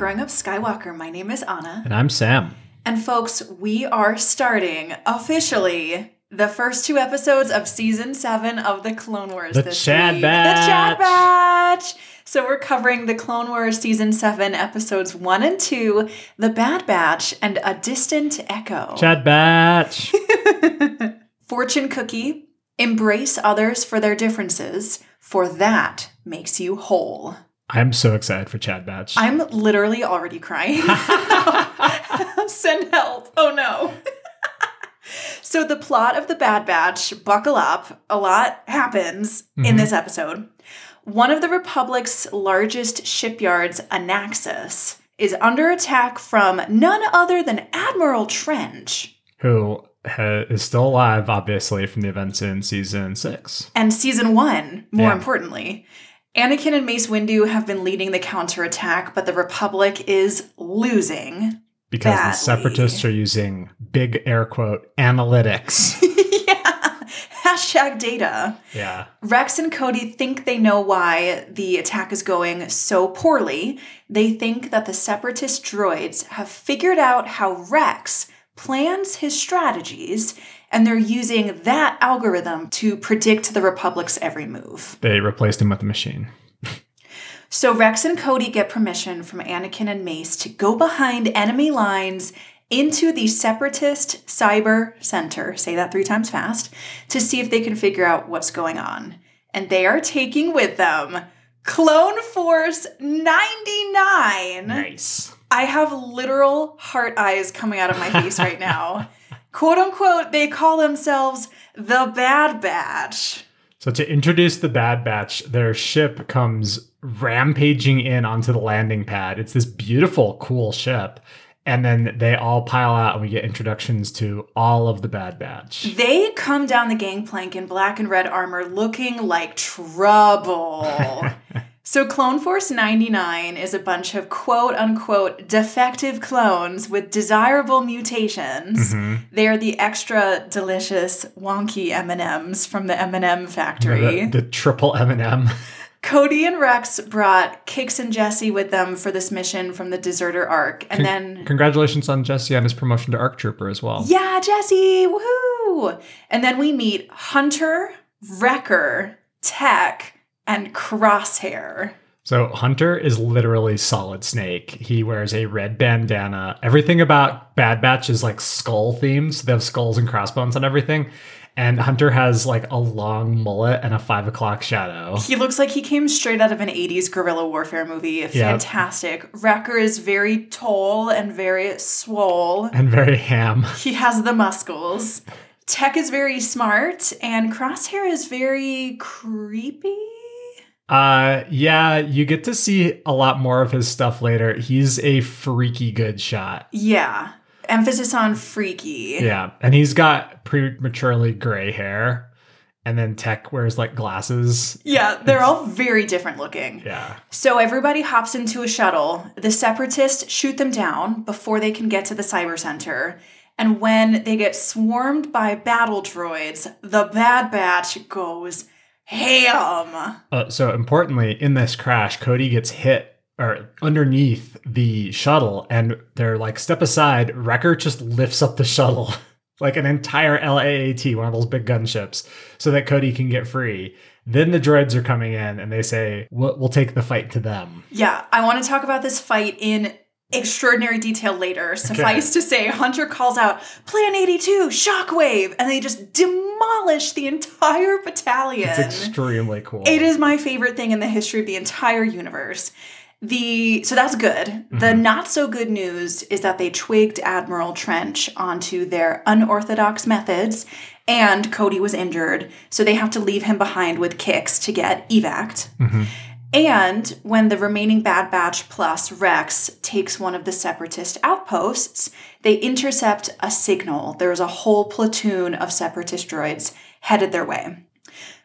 Growing Up Skywalker. My name is Anna. And I'm Sam. And folks, we are starting officially the first two episodes of season seven of the Clone Wars The this Chad week. Batch. The Chad Batch. So we're covering the Clone Wars season seven episodes one and two, The Bad Batch, and A Distant Echo. Chad Batch. Fortune cookie. Embrace others for their differences, for that makes you whole. I'm so excited for Chad Batch. I'm literally already crying. Send help. Oh no. so, the plot of The Bad Batch, buckle up, a lot happens in Mhm. this episode. One of the Republic's largest shipyards, Anaxis, is under attack from none other than Admiral Trench. who ha- is still alive, obviously, from the events in season six. And season one, more Yeah. importantly. Anakin and Mace Windu have been leading the counterattack, but the Republic is losing. Because Badly. the separatists are using big air quote analytics. yeah. Hashtag data. yeah. Rex and Cody think they know why the attack is going so poorly. They think that the separatist droids have figured out how Rex plans his strategies, and they're using that algorithm to predict the Republic's every move. They replaced him with a machine. So Rex and Cody get permission from Anakin and Mace to go behind enemy lines into the Separatist Cyber Center, say that three times fast, to see if they can figure out what's going on. And they are taking with them Clone Force 99. Nice. I have literal heart eyes coming out of my face right now. Quote unquote, they call themselves the Bad Batch. So to introduce the Bad Batch, their ship comes rampaging in onto the landing pad. It's this beautiful, cool ship. And then they all pile out and we get introductions to all of the Bad Batch. They come down the gangplank in black and red armor looking like trouble. so, Clone Force 99 is a bunch of quote unquote defective clones with desirable mutations. Mhm. They are the extra delicious wonky M&Ms from the M&M factory. The, the triple M&M. Cody and Rex brought Kix and Jesse with them for this mission from the Deserter Arc. And Con- then Congratulations on Jesse on his promotion to ARC Trooper as well. Yeah, Jesse, woohoo! And then we meet Hunter, Wrecker, Tech, and Crosshair. So Hunter is literally Solid Snake. He wears a red bandana. Everything about Bad Batch is like skull themed. So they have skulls and crossbones on everything. And Hunter has like a long mullet and a five o'clock shadow. He looks like he came straight out of an 80s guerrilla warfare movie. Fantastic. Wrecker is very tall and very swole. And very ham. He has the muscles. Tech is very smart, and Crosshair is very creepy. Uh yeah, you get to see a lot more of his stuff later. He's a freaky good shot. Yeah. Emphasis on freaky. Yeah. And he's got prematurely gray hair. And then Tech wears like glasses. Yeah, they're all very different looking. Yeah. So everybody hops into a shuttle. The separatists shoot them down before they can get to the cyber center. And when they get swarmed by battle droids, the Bad Batch goes ham. Uh, so importantly, in this crash, Cody gets hit or underneath the shuttle, and they're like, "Step aside." Wrecker just lifts up the shuttle, like an entire LAAT, one of those big gunships, so that Cody can get free. Then the droids are coming in, and they say, "We'll, we'll take the fight to them." Yeah, I want to talk about this fight in extraordinary detail later. Suffice to say, Hunter calls out Plan 82, Shockwave, and they just demolish the entire battalion. It's extremely cool. It is my favorite thing in the history of the entire universe. The so that's good. The Mhm. not so good news is that they twigged Admiral Trench onto their unorthodox methods and Cody was injured, so they have to leave him behind with Kix to get evac. Mhm. And when the remaining Bad Batch plus Rex takes one of the separatist outposts, they intercept a signal. There's a whole platoon of separatist droids headed their way.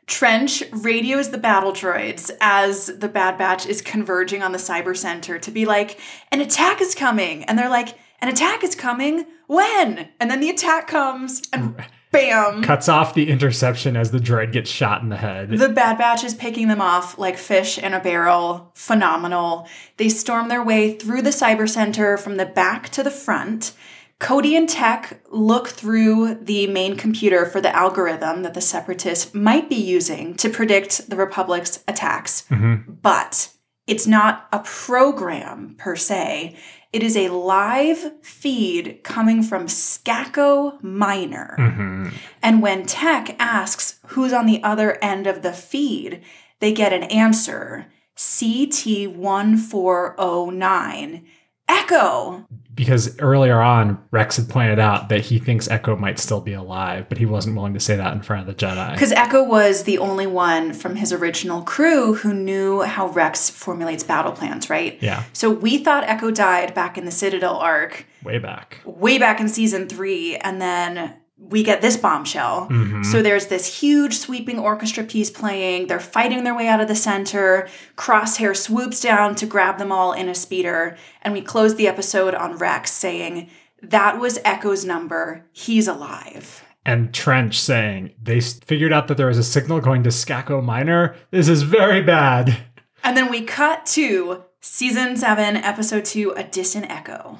Trench radios the battle droids as the Bad Batch is converging on the cyber center to be like, an attack is coming. And they're like, an attack is coming? When? And then the attack comes and bam. Cuts off the interception as the droid gets shot in the head. The Bad Batch is picking them off like fish in a barrel. Phenomenal. They storm their way through the cyber center from the back to the front. Cody and Tech look through the main computer for the algorithm that the separatists might be using to predict the Republic's attacks. Mm-hmm. But it's not a program per se. It is a live feed coming from Skako Minor. Mhm. And when Tech asks who's on the other end of the feed, they get an answer CT1409 Echo. Because earlier on, Rex had pointed out that he thinks Echo might still be alive, but he wasn't willing to say that in front of the Jedi. Because Echo was the only one from his original crew who knew how Rex formulates battle plans, right? Yeah, So we thought Echo died back in the Citadel arc, way back. way back in season three, and then we get this bombshell. Mhm. So there's this huge sweeping orchestra piece playing. They're fighting their way out of the center. Crosshair swoops down to grab them all in a speeder. And we close the episode on Rex saying, That was Echo's number. He's alive. and Trench saying they figured out that there was a signal going to Skako Minor. This is very bad. And then we cut to season seven, episode two, A Distant Echo.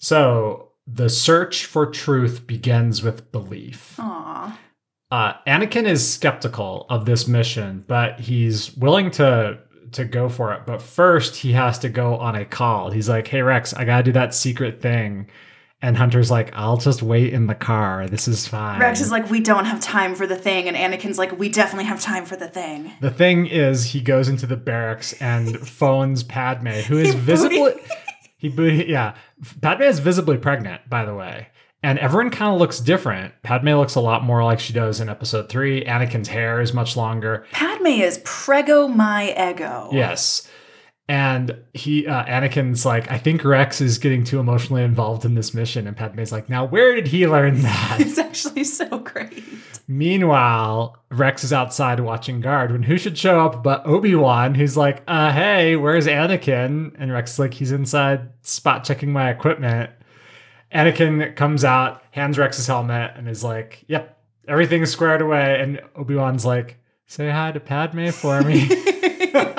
So the search for truth begins with belief. Aw. Uh, Anakin is skeptical of this mission, but he's willing to to go for it. But first, he has to go on a call. He's like, "Hey Rex, I gotta do that secret thing," and Hunter's like, "I'll just wait in the car. This is fine." Rex is like, We don't have time for the thing. And Anakin's like, We definitely have time for the thing. The thing is, he goes into the barracks and phones Padme, who is visibly he yeah. Padme is visibly pregnant, by the way, and everyone kind of looks different. Padme looks a lot more like she does in Episode Three. Anakin's hair is much longer. Padme is prego my ego. Yes. And he, uh, Anakin's like, I think Rex is getting too emotionally involved in this mission. And Padme's like, now where did he learn that? It's actually so great. Meanwhile, Rex is outside watching guard when who should show up but Obi-Wan, who's like, uh, hey, where's Anakin? And Rex is like, he's inside spot checking my equipment. Anakin comes out, hands Rex's helmet, and is like, yep, everything's squared away. And Obi-Wan's like, say hi to Padme for me.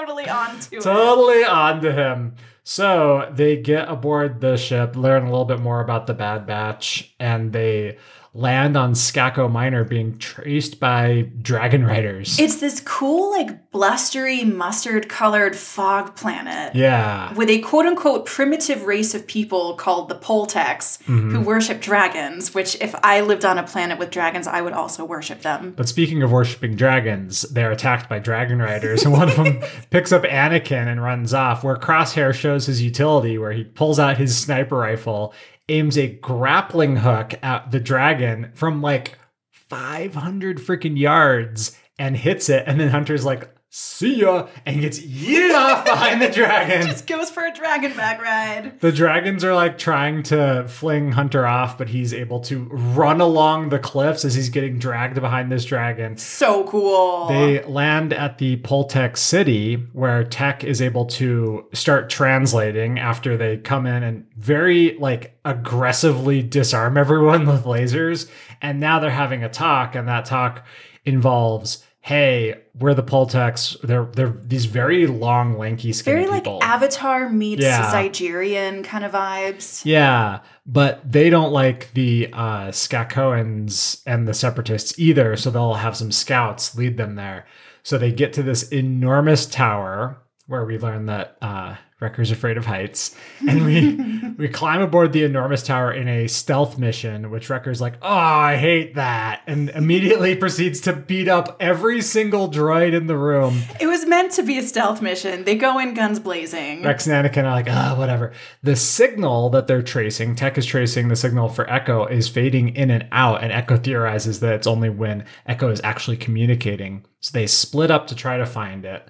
Totally on to totally on to him. So they get aboard the ship, learn a little bit more about the Bad Batch, and they land on Skako Minor being traced by dragon riders. It's this cool, like blustery, mustard colored fog planet yeah. with a quote unquote primitive race of people called the Poltecs Mm-hmm. who worship dragons, which if I lived on a planet with dragons, I would also worship them. But speaking of worshiping dragons, they're attacked by dragon riders, and one of them picks up Anakin and runs off. Where Crosshair shows his utility, where he pulls out his sniper rifle, aims a grappling hook at the dragon from like 500 freaking yards, and hits it. And then Hunter's like, "See ya," and gets yeeted off behind the dragon. Just goes for a dragon back ride. The dragons are like trying to fling Hunter off, but he's able to run along the cliffs as he's getting dragged behind this dragon. So cool. They land at the Poltec city where Tech is able to start translating after they come in and very like aggressively disarm everyone with lasers. And now they're having a talk, and that talk involves hey, we're the Poltecs. They're they're these very long, lanky, skinny Very like. Avatar meets Yeah. Zygerian kind of vibes. Yeah, but they don't like the uh, Skakoans and the Separatists either, so they'll have some scouts lead them there. So they get to this enormous tower where we learn that uh, Wrecker's afraid of heights, and we we climb aboard the enormous tower in a stealth mission, which Wrecker's like, "Oh, I hate that," and immediately proceeds to beat up every single droid in the room. It was meant to be a stealth mission. They go in guns blazing. Rex and Anakin are like, ah, whatever. The signal that they're tracing, Tech is tracing the signal for Echo, is fading in and out, and Echo theorizes that it's only when Echo is actually communicating. So they split up to try to find it.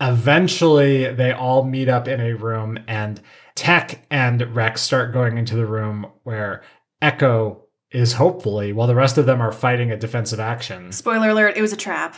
Eventually, they all meet up in a room, and Tech and Rex start going into the room where Echo is hopefully, while the rest of them are fighting a defensive action. Spoiler alert, it was a trap.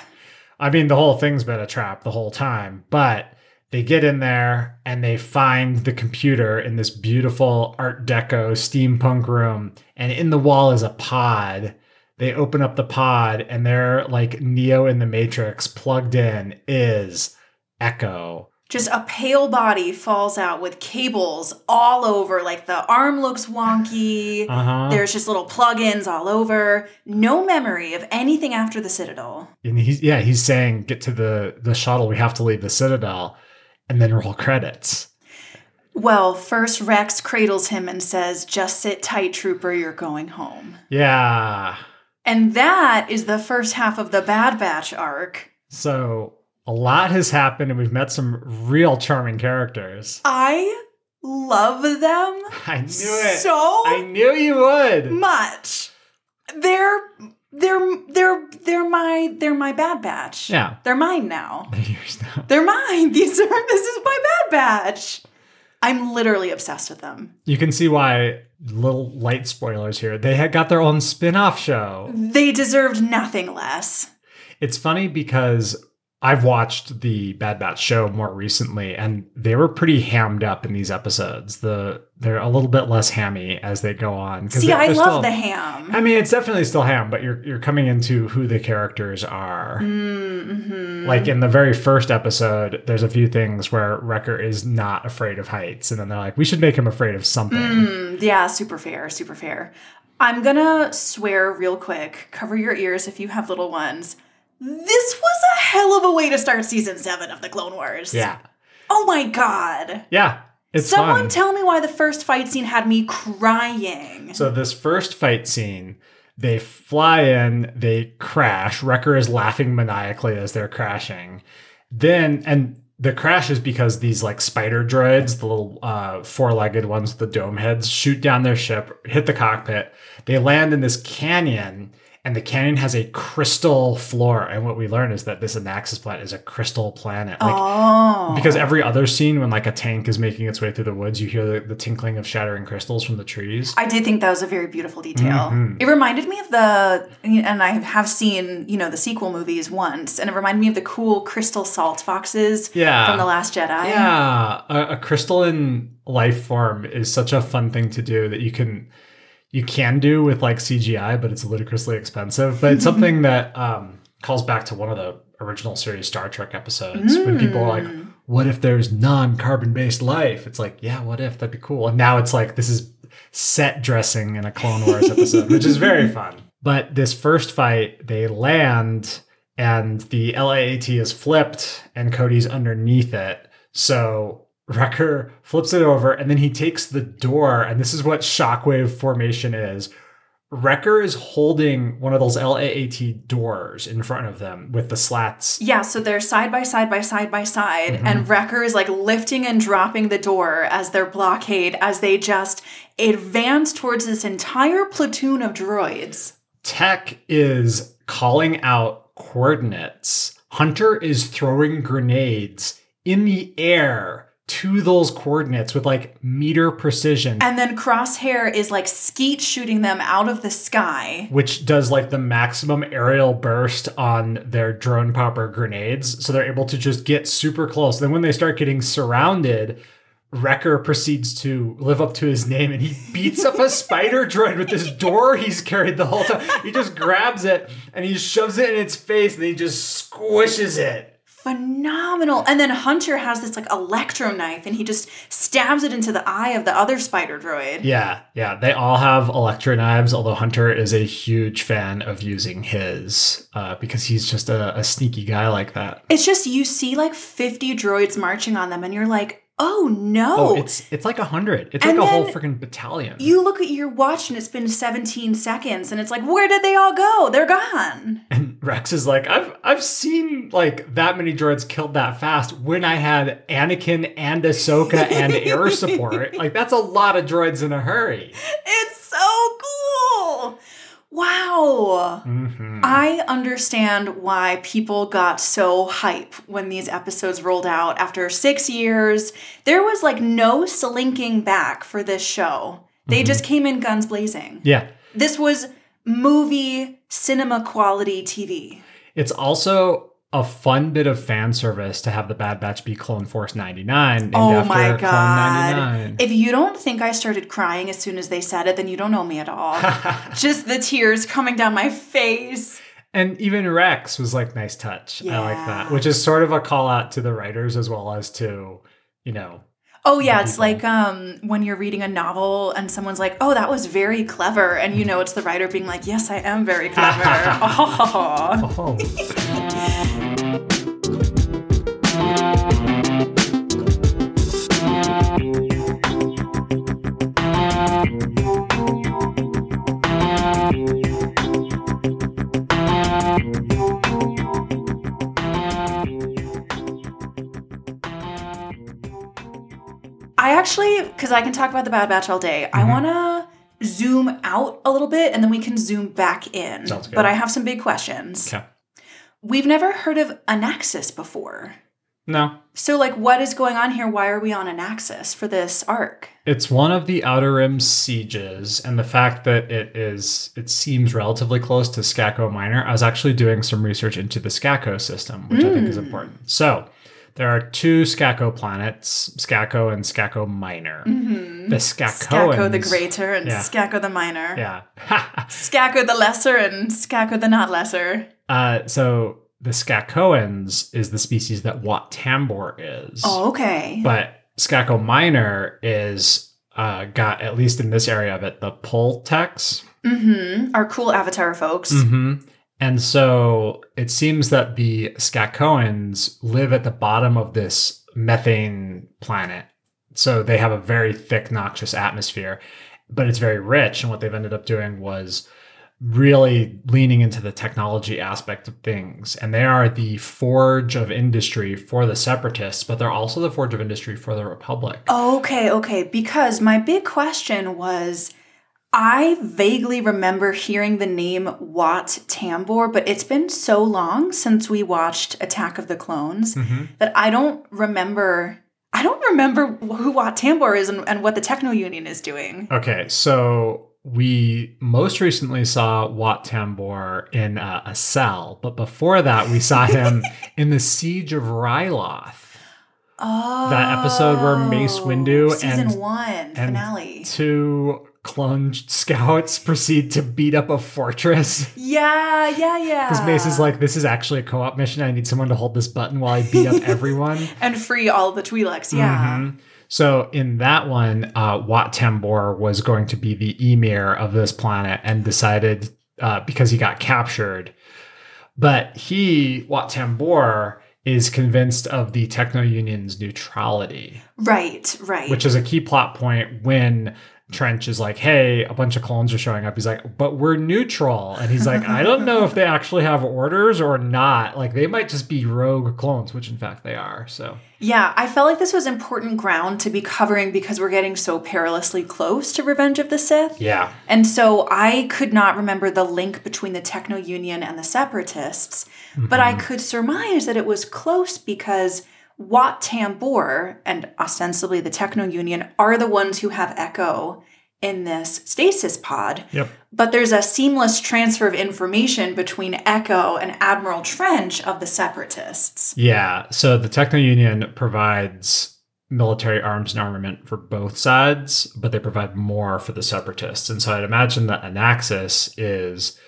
I mean, the whole thing's been a trap the whole time, but they get in there and they find the computer in this beautiful Art Deco steampunk room, and in the wall is a pod. They open up the pod, and they're like Neo in the Matrix, plugged in is Echo. Just a pale body falls out with cables all over. Like the arm looks wonky. Uh-huh. There's just little plugins all over. No memory of anything after the Citadel. and he's yeah, he's saying, "Get to the the shuttle. We have to leave the Citadel," and then roll credits. Well, first Rex cradles him and says, Just sit tight, Trooper, you're going home. Yeah. And that is the first half of the Bad Batch arc. So a lot has happened, and we've met some real charming characters. I love them I knew it. so I knew you would. much. They're they're they're they're my they're my Bad Batch. Yeah. They're mine now. Years now. They're mine. These are this is my Bad Batch. I'm literally obsessed with them. You can see why little light spoilers here. They had got their own spin-off show. They deserved nothing less. It's funny because I've watched the Bad Batch show more recently, and they were pretty hammed up in these episodes. The they're a little bit less hammy as they go on. See, they're- I they're love still- the ham. I mean, it's definitely still ham, but you're you're coming into who the characters are. Mm-hmm. Like in the very first episode, there's a few things where Wrecker is not afraid of heights, and then they're like, we should make him afraid of something. Mm, yeah, super fair, super fair. I'm gonna swear real quick. Cover your ears if you have little ones. This was a hell of a way to start season seven of the Clone Wars. Yeah, Oh my god. yeah, it's Someone fun. tell me why the first fight scene had me crying. So this first fight scene, they fly in, they crash. Wrecker is laughing maniacally as they're crashing. Then and the crash is because these like spider droids, the little uh, four-legged ones with the dome heads, shoot down their ship, hit the cockpit. They land in this canyon, and the canyon has a crystal floor. And what we learn is that this Anaxis planet is a crystal planet. Like oh. because every other scene when like a tank is making its way through the woods, you hear the, the tinkling of shattering crystals from the trees. I did think that was a very beautiful detail. Mhm. It reminded me of the, and I have seen, you know, the sequel movies once, and it reminded me of the cool crystal salt foxes Yeah. from The Last Jedi. Yeah, a, a crystalline life form is such a fun thing to do that you can you can do with like CGI, but it's ludicrously expensive. But it's something that um, calls back to one of the original series Star Trek episodes when people are like, Mm. "What if there's non-carbon based life?" It's like, yeah, what if that'd be cool? And now it's like this is set dressing in a Clone Wars episode, which is very fun. But this first fight, they land and the LAAT is flipped and Cody's underneath it. So Wrecker flips it over and then he takes the door, and this is what shockwave formation is. Wrecker is holding one of those LAAT doors in front of them with the slats. Yeah, so they're side by side by side by side, Mm-hmm. and Wrecker is like lifting and dropping the door as their blockade as they just advance towards this entire platoon of droids. Tech is calling out coordinates. Hunter is throwing grenades in the air to those coordinates with like meter precision. And then Crosshair is like skeet shooting them out of the sky. which does like the maximum aerial burst on their drone popper grenades. So they're able to just get super close. Then when they start getting surrounded, Wrecker proceeds to live up to his name and he beats up a spider droid with this door he's carried the whole time. He just grabs it and he shoves it in its face and he just squishes it. Phenomenal. And then Hunter has this like electro knife and he just stabs it into the eye of the other spider droid. Yeah, yeah. They all have electro knives, although Hunter is a huge fan of using his uh, because he's just a, a sneaky guy like that. It's just you see like 50 droids marching on them and you're like, oh no. Oh, it's it's like a hundred. It's And like a whole freaking battalion. you look at your watch and it's been 17 seconds and it's like, where did they all go? They're gone. and Rex is like, I've I've seen like that many droids killed that fast when I had Anakin and Ahsoka and air support. Like that's a lot of droids in a hurry. It's. Wow. hmm I understand why people got so hype when these episodes rolled out after six years. There was like no slinking back for this show. They just came in guns blazing. Yeah. This was movie cinema quality TV. It's also a fun bit of fan service to have the Bad Batch be Clone Force 99 Oh my God. 99. If you don't think I started crying as soon as they said it, then you don't know me at all. Just the tears coming down my face. and even Rex was like, nice touch. I like that. Which is sort of a call out to the writers as well as to, you know, Oh yeah, it's like um when you're reading a novel and someone's like, "Oh, that was very clever," and you know it's the writer being like, "Yes, I am very clever." oh. oh. actually, because I can talk about the Bad Batch all day, I Mhm. want to zoom out a little bit and then we can zoom back in. Sounds good. But I have some big questions. Okay. We've never heard of Anaxis before. No. So, like, what is going on here? Why are we on Anaxis for this arc? It's one of the Outer Rim sieges, and the fact that it is, it seems relatively close to Skako Minor. I was actually doing some research into the Skako system, which I think is Mm. important. So, there are two Skako planets, Skako and Skako Minor. Mm-hmm. The Skakoans. Skako the Greater and Yeah. Skako the Minor. Yeah. Skako the Lesser and Skako the Not Lesser. uh, so, the Skakoans is the species that Wat Tambor is. Oh, okay. But Skako Minor is uh, got at least in this area of it the Poltecs. mm-hmm. Our cool Avatar folks. hmm And so it seems that the Skakoans live at the bottom of this methane planet. So they have a very thick, noxious atmosphere, but it's very rich. And what they've ended up doing was really leaning into the technology aspect of things. And they are the forge of industry for the separatists, but they're also the forge of industry for the Republic. Okay, okay. Because my big question was I vaguely remember hearing the name Wat Tambor, but it's been so long since we watched Attack of the Clones Mhm. that I don't remember. I don't remember who Wat Tambor is and, and what the Techno Union is doing. Okay, so we most recently saw Wat Tambor in uh, a cell, but before that, we saw him in the Siege of Ryloth. Oh, That episode where Mace Windu season and- one and finale. Two clone scouts proceed to beat up a fortress. Yeah, yeah, yeah. Because Mace is like, this is actually a co op mission. I need someone to hold this button while I beat up everyone. and free all the Twi'leks. Yeah. Mhm. So in that one, uh, Wat Tambor was going to be the emir of this planet and decided uh, because he got captured. But he, Wat Tambor, is convinced of the Techno Union's neutrality, Right, right. which is a key plot point when Trench is like, hey, a bunch of clones are showing up. He's like, but we're neutral. And he's like, I don't know if they actually have orders or not. Like, they might just be rogue clones, which in fact they are. So. Yeah, I felt like this was important ground to be covering because we're getting so perilously close to Revenge of the Sith. Yeah. And so I could not remember the link between the Techno Union and the Separatists, but I mm-hmm. could surmise that it was close because Wat Tambor and ostensibly the Techno Union are the ones who have Echo in this stasis pod. Yep. But there's a seamless transfer of information between Echo and Admiral Trench of the Separatists. Yeah. So the Techno Union provides military arms and armament for both sides, but they provide more for the separatists. And so I'd imagine that Anaxis is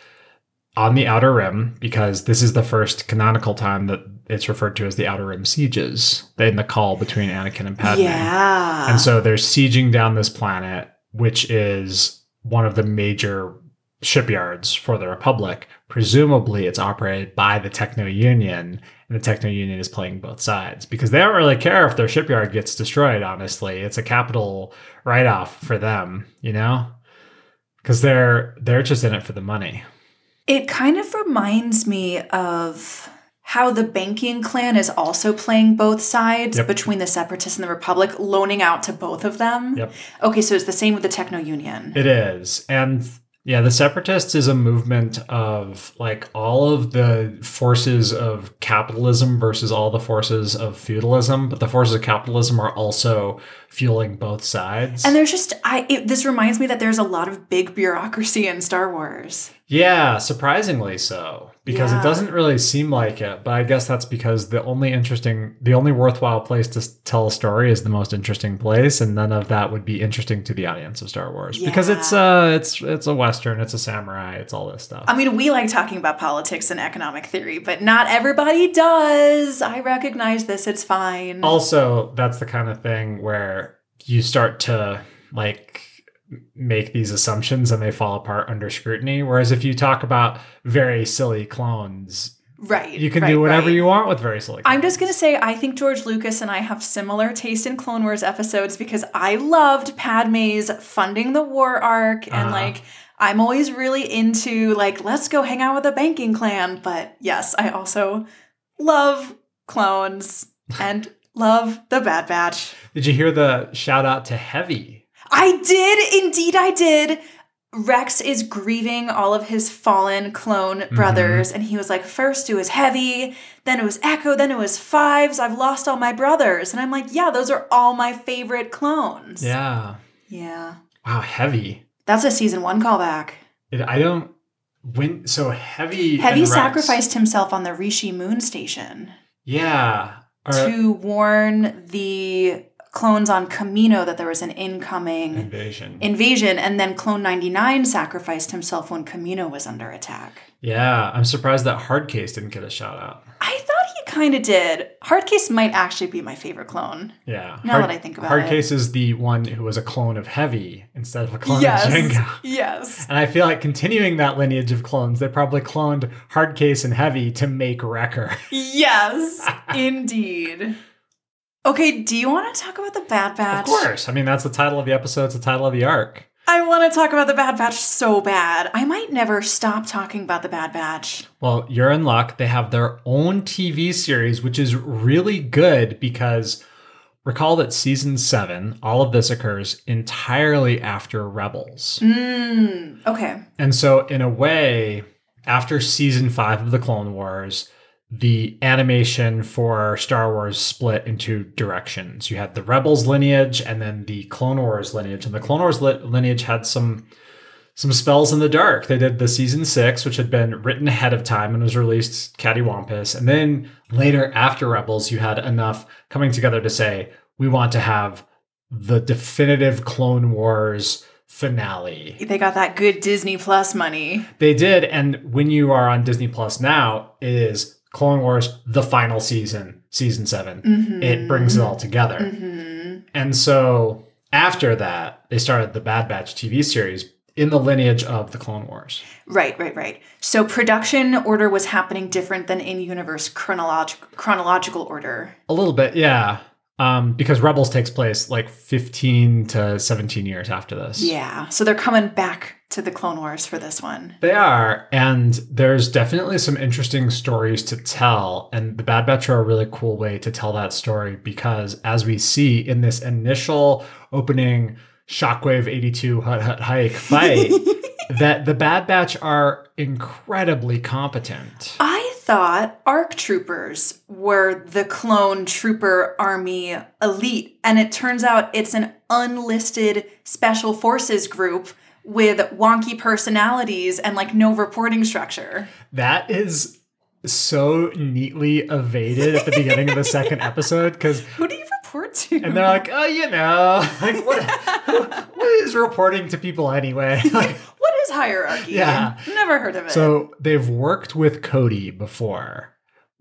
on the Outer Rim because this is the first canonical time that it's referred to as the Outer Rim sieges in the call between Anakin and Padme. Yeah. And so they're sieging down this planet, which is one of the major shipyards for the Republic. Presumably, it's operated by the Techno Union, and the Techno Union is playing both sides because they don't really care if their shipyard gets destroyed, honestly. It's a capital write off for them, you know? Because they're they're just in it for the money. It kind of reminds me of how the banking clan is also playing both sides Yep. between the separatists and the republic, loaning out to both of them. Yep. Okay, so it's the same with the Techno Union. It is. And yeah, the separatists is a movement of like all of the forces of capitalism versus all the forces of feudalism, but the forces of capitalism are also fueling both sides. and there's just I it, this reminds me that there's a lot of big bureaucracy in Star Wars. Yeah, surprisingly so. Because Yeah. it doesn't really seem like it, but I guess that's because the only interesting, the only worthwhile place to tell a story is the most interesting place, and none of that would be interesting to the audience of Star Wars because it's uh, it's it's a western, it's a samurai, it's all this stuff. I mean, we like talking about politics and economic theory, but not everybody does. I recognize this. It's fine. also, that's the kind of thing where you start to like make these assumptions and they fall apart under scrutiny. Whereas if you talk about very silly clones, right. you can right, do whatever right. you want with very silly. Clones. I'm just going to say, I think George Lucas and I have similar taste in Clone Wars episodes because I loved Padme's funding the war arc and Uh-huh. like. I'm always really into like let's go hang out with a banking clan, but yes, I also love clones and love the Bad Batch. Did you hear the shout out to Heavy? I did, indeed, I did. Rex is grieving all of his fallen clone Mm-hmm. brothers, and he was like, first it was Heavy, then it was Echo, then it was Fives. I've lost all my brothers. And I'm like, yeah, those are all my favorite clones. Yeah. Yeah. Wow, Heavy. That's a season one callback. It, I don't. When so Heavy. Heavy and Rex- sacrificed himself on the Rishi moon station Yeah. Or, to warn the clones on Camino that there was an incoming invasion. invasion, and then Clone 99 sacrificed himself when Camino was under attack. yeah, I'm surprised that Hardcase didn't get a shout out. I kind of did. Hardcase might actually be my favorite clone. Yeah. Now that I think about it. Hardcase is the one who was a clone of Heavy instead of a clone yes. of Jango. Yes. And I feel like continuing that lineage of clones, they probably cloned Hardcase and Heavy to make Wrecker. Yes. indeed. Okay, do you want to talk about the Bad Batch? Of course. I mean, that's the title of the episode. It's the title of the arc. I want to talk about the Bad Batch so bad. I might never stop talking about the Bad Batch. Well, you're in luck. They have their own TV series, which is really good because recall that season seven, all of this occurs entirely after Rebels. Mm, okay. And so, in a way, after season five of the Clone Wars, the animation for Star Wars split into directions. You had the Rebels lineage and then the Clone Wars lineage. And the Clone Wars li- lineage had some some spells in the dark. They did the season six, which had been written ahead of time and was released cattywampus. And then later, after Rebels, you had enough coming together to say, we want to have the definitive Clone Wars finale. They got that good Disney Plus money. They did, and when you are on Disney Plus now, it is Clone Wars, the final season, season 7 Mm-hmm. It brings it all together. hmm And so after that, they started the Bad Batch TV series in the lineage of the Clone Wars. Right, right, right. So production order was happening different than in universe chronolog- chronological order. A little bit, yeah. Um, because Rebels takes place like 15 to 17 years after this. Yeah. So they're coming back to the Clone Wars for this one. They are, and there's definitely some interesting stories to tell, and the Bad Batch are a really cool way to tell that story because, as we see in this initial opening Shockwave 82 Hut Hut Hike fight, that the Bad Batch are incredibly competent. I thought ARC troopers were the clone trooper army elite, and it turns out it's an unlisted special forces group with wonky personalities and like no reporting structure. That is so neatly evaded at the beginning of the second episode because Who do you report to? and they're like, oh, you know, like what, what is reporting to people anyway? Like, what is hierarchy? Yeah. Never heard of it. So they've worked with Cody before,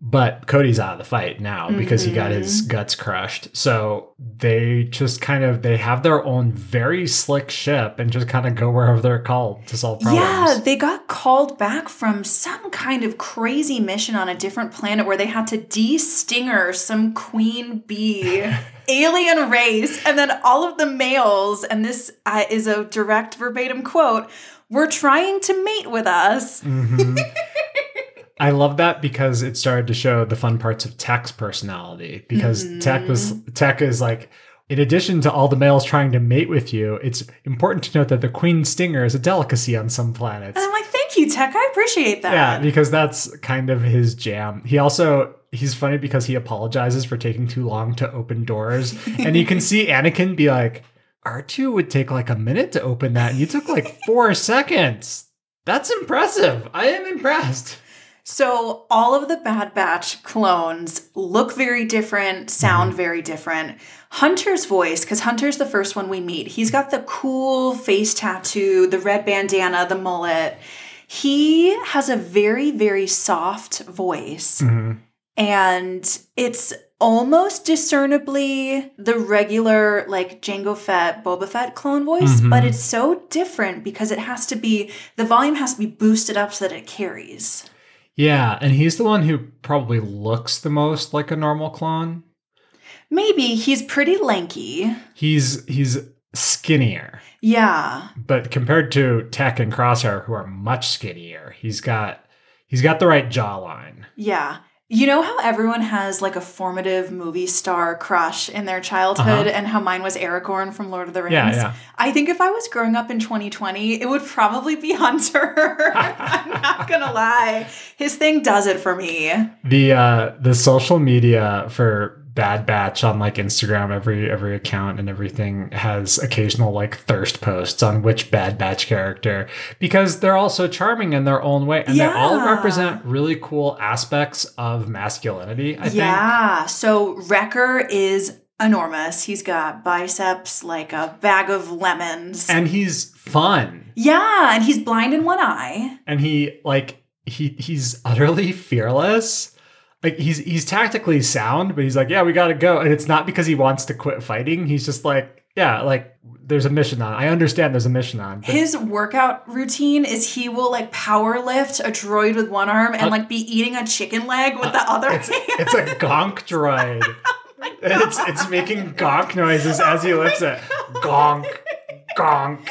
but Cody's out of the fight now because he got his guts crushed. So they just kind of they have their own very slick ship and just kind of go wherever they're called to solve problems. Yeah, they got called back from some kind of crazy mission on a different planet where they had to de-stinger some queen bee alien race, and then all of the males, and this uh, is a direct verbatim quote, were trying to mate with us. Mhm. I love that because it started to show the fun parts of Tech's personality. Because Tech was mm-hmm. Tech is like, in addition to all the males trying to mate with you, it's important to note that the queen stinger is a delicacy on some planets. And I'm like, thank you, Tech. I appreciate that. Yeah, because that's kind of his jam. He also he's funny because he apologizes for taking too long to open doors, and you can see Anakin be like, "R2 would take like a minute to open that, and you took like four seconds." That's impressive. I am impressed. So all of the Bad Batch clones look very different, sound Mm-hmm. very different. Hunter's voice, because Hunter's the first one we meet, he's got the cool face tattoo, the red bandana, the mullet. He has a very, very soft voice. Mhm. And it's almost discernibly the regular, like Jango Fett, Boba Fett clone voice, Mhm. but it's so different because it has to be, the volume has to be boosted up so that it carries. Yeah, and he's the one who probably looks the most like a normal clone. Maybe he's pretty lanky. He's he's skinnier, Yeah. but compared to Tech and Crosshair, who are much skinnier, he's got he's got the right jawline. Yeah. You know how everyone has like a formative movie star crush in their childhood Uh-huh. and how mine was Aragorn from Lord of the Rings? Yeah, yeah. I think if I was growing up in 2020, it would probably be Hunter. I'm not gonna lie. His thing does it for me. The uh the social media for Bad Batch on like Instagram, every every account and everything has occasional like thirst posts on which Bad Batch character because they're all so charming in their own way and they all represent really cool aspects of masculinity. I think. yeah. So Wrecker is enormous. He's got biceps like a bag of lemons. And he's fun. yeah, and he's blind in one eye. and he like he he's utterly fearless like he's he's tactically sound but he's like yeah we gotta go. And it's not because he wants to quit fighting. He's just like yeah like there's a mission on i understand there's a mission on His workout routine is he will like power lift a droid with one arm and Uh, like be eating a chicken leg with the other it's it's a gonk droid. And it's it's making gonk noises as he lifts it. Gonk gonk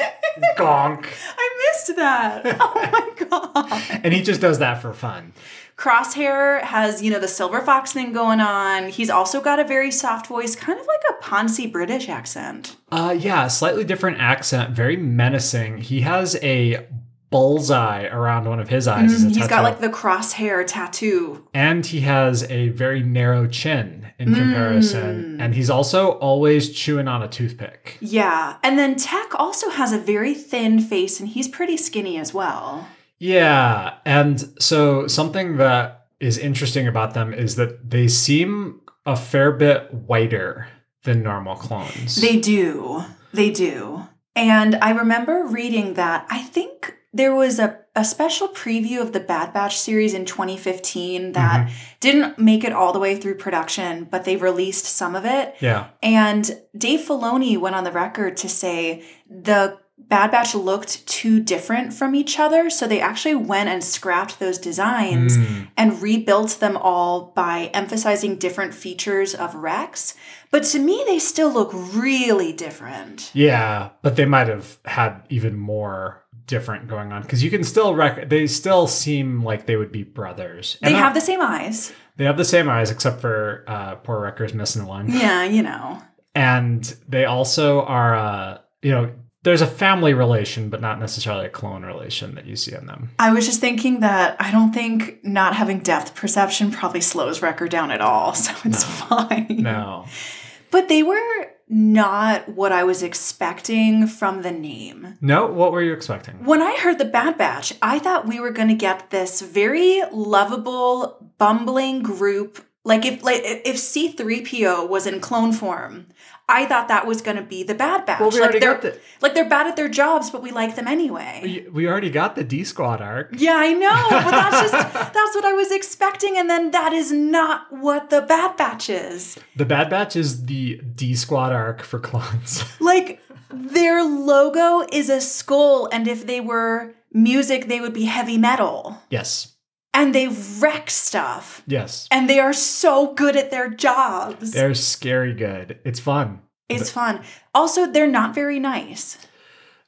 gonk. I missed that. Oh my god. and he just does that for fun Crosshair has, you know, the silver fox thing going on. He's also got a very soft voice, kind of like a Poncy British accent. Uh, yeah, slightly different accent, very menacing. He has a bullseye around one of his eyes. Mm, He's got like the crosshair tattoo. and he has a very narrow chin in comparison. Mm. And he's also always chewing on a toothpick. Yeah. And then Tech also has a very thin face and he's pretty skinny as well. Yeah, and so something that is interesting about them is that they seem a fair bit whiter than normal clones. They do. They do. And I remember reading that I think there was a, a special preview of the Bad Batch series in 2015 that mm-hmm. didn't make it all the way through production, but they released some of it. yeah. And Dave Filoni went on the record to say the Bad Batch looked too different from each other. So they actually went and scrapped those designs Mm. and rebuilt them all by emphasizing different features of Rex. But to me, they still look really different. Yeah, but they might have had even more different going on because you can still rec- they still seem like they would be brothers. They have I- the same eyes. they have the same eyes except for uh, poor Wrecker's missing one, Yeah, you know. and they also are uh, you know there's a family relation but not necessarily a clone relation that you see in them. I was just thinking that I don't think not having depth perception probably slows Wrecker down at all, so it's fine. No, But they were not what I was expecting from the name. no. What were you expecting? When I heard the Bad Batch, I thought we were going to get this very lovable, bumbling group. Like if like if C3PO was in clone form, I thought that was going to be the Bad Batch. Well, we like already they're got the like they're bad at their jobs, but we like them anyway. we, we already got the D Squad arc. Yeah, I know, but that's just that's what I was expecting, and then that is not what the Bad Batch is. The Bad Batch is the D Squad arc for clones. Like their logo is a skull, and if they were music, they would be heavy metal. yes, And they wreck stuff. yes. And they are so good at their jobs. They're scary good. It's fun. it's fun. Also, they're not very nice.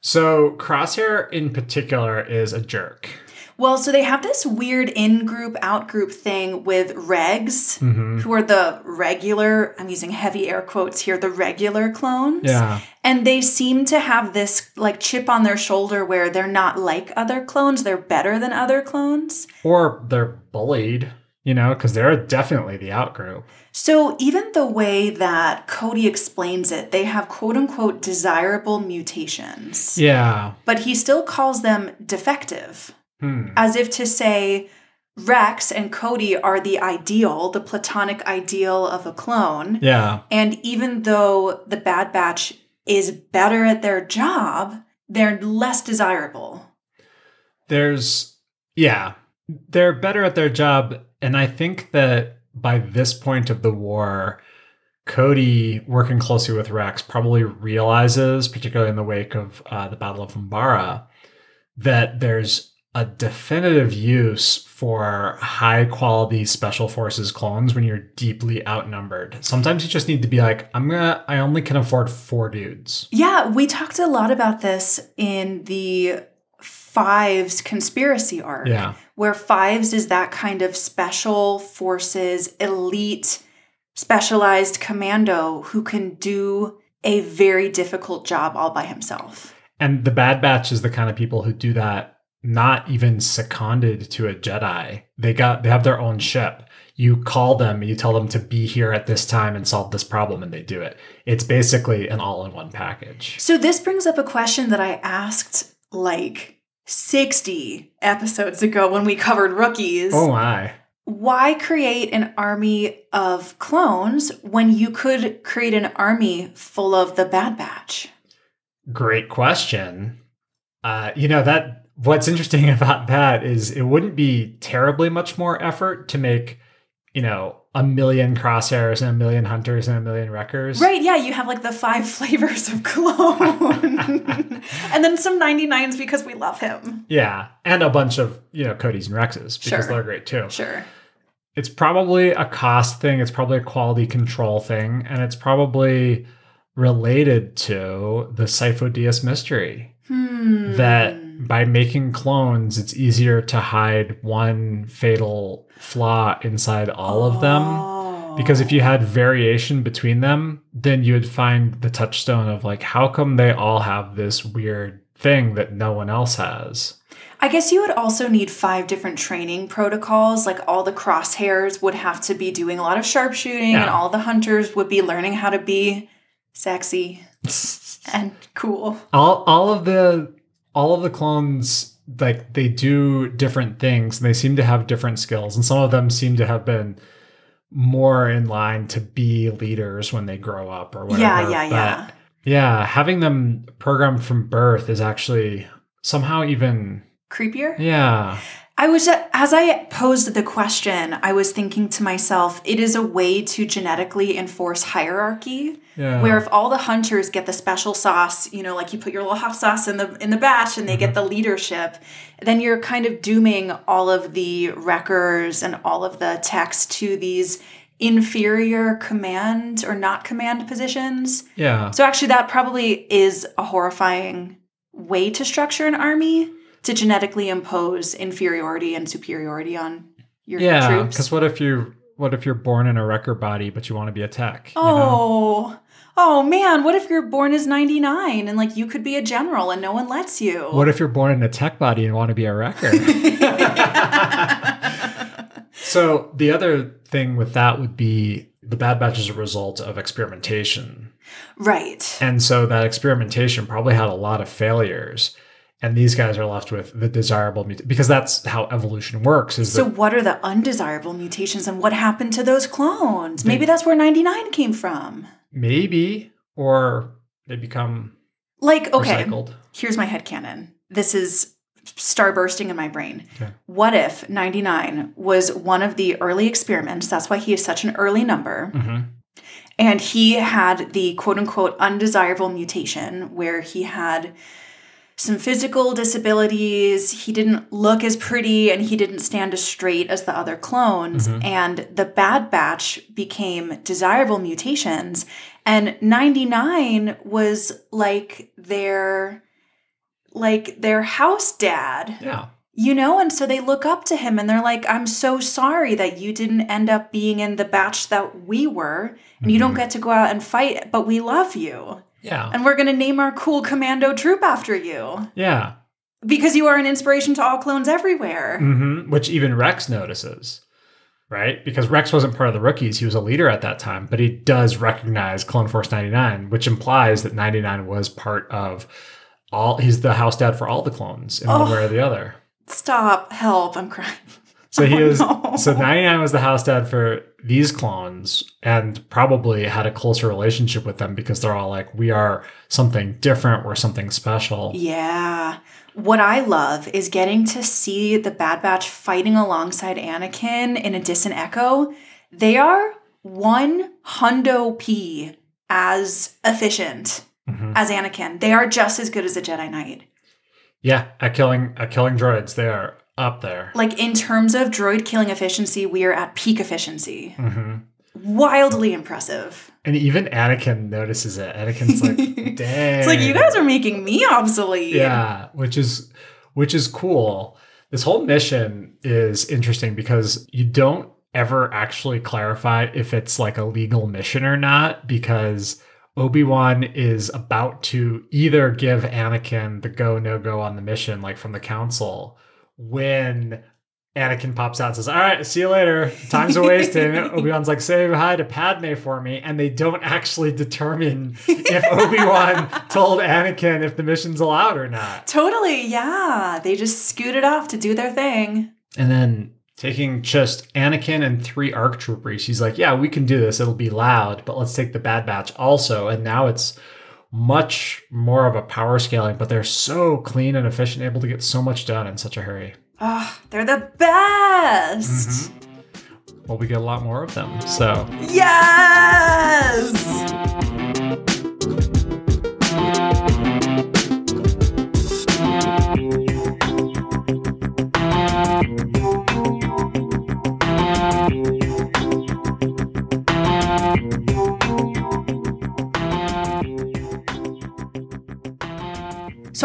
So Crosshair in particular is a jerk. Well, so they have this weird in group, out group thing with regs, hmm who are the regular, I'm using heavy air quotes here, the regular clones. Yeah. And they seem to have this like chip on their shoulder where they're not like other clones, they're better than other clones. Or they're bullied. you know, because they're definitely the outgroup. So even the way that Cody explains it, they have quote unquote desirable mutations. Yeah. But he still calls them defective, Hmm. as if to say Rex and Cody are the ideal, the platonic ideal of a clone. Yeah. And even though the Bad Batch is better at their job, they're less desirable. There's, yeah, they're better at their job. And I think that by this point of the war, Cody, working closely with Rex, probably realizes, particularly in the wake of uh, the Battle of Umbara, that there's a definitive use for high quality special forces clones when you're deeply outnumbered. Sometimes you just need to be like, I'm gonna, I only can afford four dudes. Yeah, we talked a lot about this in the Fives conspiracy arc. Yeah. where Fives is that kind of special forces, elite, specialized commando who can do a very difficult job all by himself. And the Bad Batch is the kind of people who do that not even seconded to a Jedi. They got they have their own ship. You call them, you tell them to be here at this time and solve this problem and they do it. It's basically an all-in-one package. So this brings up a question that I asked like 60 episodes ago when we covered rookies. Oh my. Why create an army of clones when you could create an army full of the Bad Batch? Great question. Uh, you know that what's interesting about that is it wouldn't be terribly much more effort to make, you know, a million crosshairs and a million hunters and a million wreckers. Right, yeah, you have like the five flavors of clone. and then some 99s because we love him. Yeah. And a bunch of, you know, Cody's and Rexes because Sure. they're great too. Sure. It's probably a cost thing, it's probably a quality control thing, and it's probably related to the Sifo-Dyas mystery. Hmm. That by making clones, it's easier to hide one fatal flaw inside all of them. Because if you had variation between them, then you would find the touchstone of like, how come they all have this weird thing that no one else has? I guess you would also need five different training protocols. Like all the crosshairs would have to be doing a lot of sharpshooting, and all the hunters would be learning how to be sexy and cool. all all of the all of the clones like they do different things and they seem to have different skills and some of them seem to have been more in line to be leaders when they grow up or whatever. Yeah, yeah, But, yeah. yeah, having them programmed from birth is actually somehow even Creepier? yeah. I was as I posed the question, I was thinking to myself, it is a way to genetically enforce hierarchy. Yeah. Where if all the hunters get the special sauce, you know, like you put your little hot sauce in the in the batch and they get mm-hmm. the leadership, then you're kind of dooming all of the wreckers and all of the techs to these inferior command or not command positions. yeah. So actually that probably is a horrifying way to structure an army to genetically impose inferiority and superiority on your Yeah, troops. Yeah, because what if you what if you're born in a wrecker body but you want to be a tech? you know? Oh, oh man, what if you're born as 99 and like you could be a general and no one lets you? What if you're born in a tech body and want to be a wrecker? so the other thing with that would be the Bad Batch is a result of experimentation. right. And so that experimentation probably had a lot of failures. And these guys are left with the desirable mut- because that's how evolution works. Is So what are the undesirable mutations and what happened to those clones? Maybe that's where 99 came from. maybe or they become Like, okay, recycled. here's my head headcanon. This is starbursting in my brain. Okay. What if 99 was one of the early experiments? That's why he is such an early number. hmm And he had the quote unquote undesirable mutation where he had some physical disabilities. He didn't look as pretty and he didn't stand as straight as the other clones. Mhm. And the Bad Batch became desirable mutations. And 99 was like their like their house dad Yeah. you know and so they look up to him and they're like i'm so sorry that you didn't end up being in the batch that we were and you don't Mhm. get to go out and fight but we love you Yeah. and we're going to name our cool commando troop after you Yeah. because you are an inspiration to all clones everywhere hmm Which even Rex notices. right? Because Rex wasn't part of the rookies. He was a leader at that time, but he does recognize Clone Force 99, which implies that 99 was part of all, he's the house dad for all the clones in one Oh. way or the other. Stop. Help. I'm crying. So he Oh, was, no. so 99 was the house dad for these clones and probably had a closer relationship with them because they're all like, we are something different, we're something special. Yeah. What I love is getting to see the Bad Batch fighting alongside Anakin in a distant echo. They are one hundo p as efficient Mhm. as Anakin. They are just as good as a Jedi Knight. Yeah, at killing, at killing droids, they are up there. Like in terms of droid killing efficiency, we are at peak efficiency. hmm Wildly impressive. And even Anakin notices it. Anakin's like, dang. It's like you guys are making me obsolete. Yeah, which is which is cool. This whole mission is interesting because you don't ever actually clarify if it's like a legal mission or not because Obi-Wan is about to either give Anakin the go no go on the mission like from the council when Anakin pops out and says, All right, see you later. Time's a wasting. Obi-Wan's like, say hi to Padme for me. And they don't actually determine if Obi-Wan told Anakin if the mission's allowed or not. Totally, yeah. They just scooted off to do their thing. And then taking just Anakin and three ARC troopers, he's like, Yeah, we can do this. It'll be loud, but let's take the Bad Batch also. And now it's much more of a power scaling, but they're so clean and efficient, able to get so much done in such a hurry. Oh, they're the best. Mm-hmm. Well, we get a lot more of them. So Yes!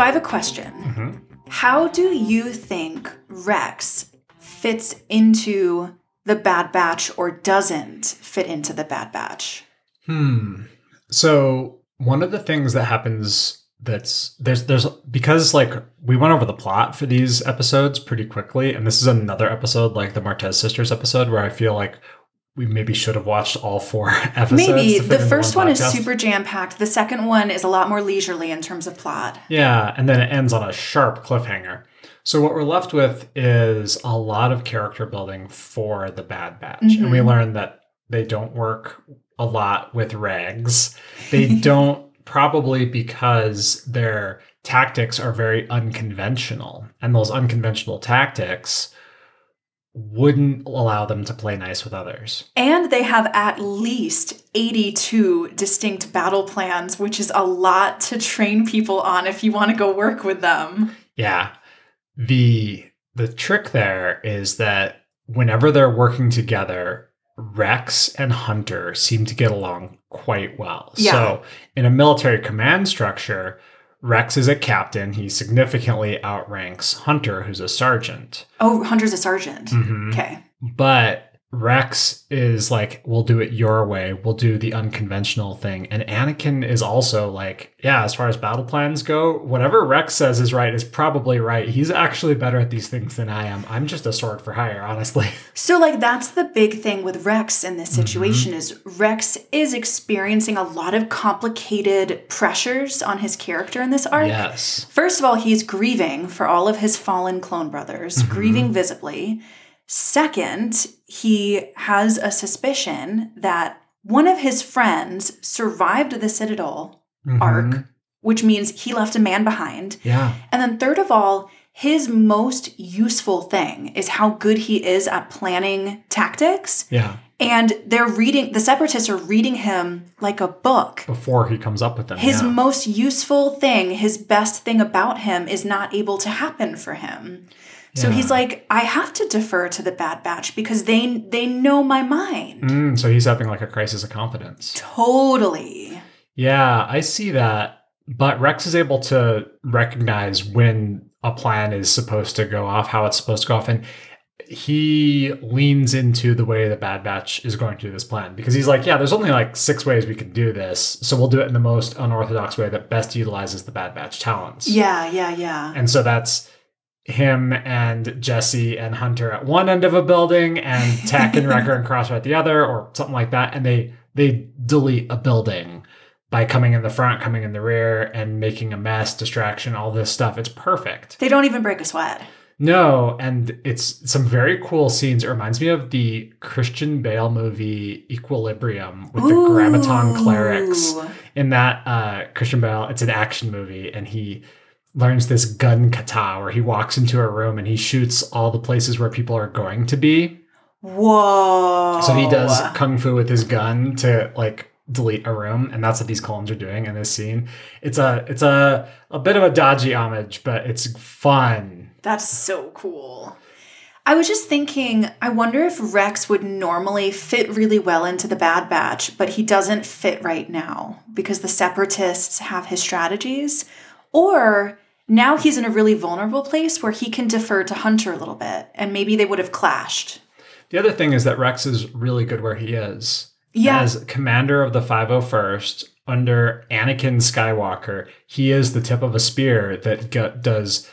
So I have a question. Mhm. How do you think Rex fits into the Bad Batch or doesn't fit into the Bad Batch? Hmm. So one of the things that happens that's there's there's because like we went over the plot for these episodes pretty quickly, and this is another episode like the Martez sisters episode where I feel like we maybe should have watched all four episodes. Maybe the first one one is super jam packed. The second one is a lot more leisurely in terms of plot. Yeah, and then it ends on a sharp cliffhanger. So what we're left with is a lot of character building for the Bad Batch, and we Mhm. learn that they don't work a lot with rags. They don't probably because their tactics are very unconventional, and those unconventional tactics wouldn't allow them to play nice with others. And they have at least 82 distinct battle plans, which is a lot to train people on if you want to go work with them. Yeah. The the trick there is that whenever they're working together, Rex and Hunter seem to get along quite well. Yeah. So, in a military command structure, Rex is a captain. He significantly outranks Hunter, who's a sergeant. Oh, Hunter's a sergeant. Mhm. Okay. But Rex is like, we'll do it your way. We'll do the unconventional thing. And Anakin is also like, yeah, as far as battle plans go, whatever Rex says is right is probably right. He's actually better at these things than I am. I'm just a sword for hire, honestly. So like that's the big thing with Rex in this Mm-hmm. situation is Rex is experiencing a lot of complicated pressures on his character in this arc. yes. First of all, he's grieving for all of his fallen clone brothers, Mhm. grieving visibly. Second, he has a suspicion that one of his friends survived the Citadel arc, Mhm. which means he left a man behind. Yeah. And then, third of all, his most useful thing is how good he is at planning tactics. Yeah. And they're reading, the separatists are reading him like a book. Before he comes up with them. His yeah. most useful thing, his best thing about him is not able to happen for him. So Yeah. he's like, I have to defer to the Bad Batch because they they know my mind. Mm, so he's having like a crisis of confidence. Totally. Yeah, I see that. But Rex is able to recognize when a plan is supposed to go off, how it's supposed to go off, and he leans into the way the Bad Batch is going to do this plan because he's like, yeah, there's only like six ways we can do this, so we'll do it in the most unorthodox way that best utilizes the Bad Batch talents. Yeah, yeah, yeah. And so that's him and Jesse and Hunter at one end of a building and Tech and Wrecker and Cross at the other or something like that. And they they delete a building by coming in the front, coming in the rear, and making a mess, distraction, all this stuff. It's perfect. They don't even break a sweat. No, and it's some very cool scenes. It reminds me of the Christian Bale movie Equilibrium with the Grammaton clerics. In that uh, Christian Bale, it's an action movie, and he learns this gun kata where he walks into a room and he shoots all the places where people are going to be. Whoa. So he does kung fu with his gun to like delete a room, and that's what these clones are doing in this scene. It's a it's a a bit of a dodgy homage, but it's fun. That's so cool. I was just thinking, I wonder if Rex would normally fit really well into the Bad Batch, but he doesn't fit right now because the Separatists have his strategies. Or now he's in a really vulnerable place where he can defer to Hunter a little bit, and maybe they would have clashed. The other thing is that Rex is really good where he is. Yeah. As commander of the 501st under Anakin Skywalker, he is the tip of a spear that does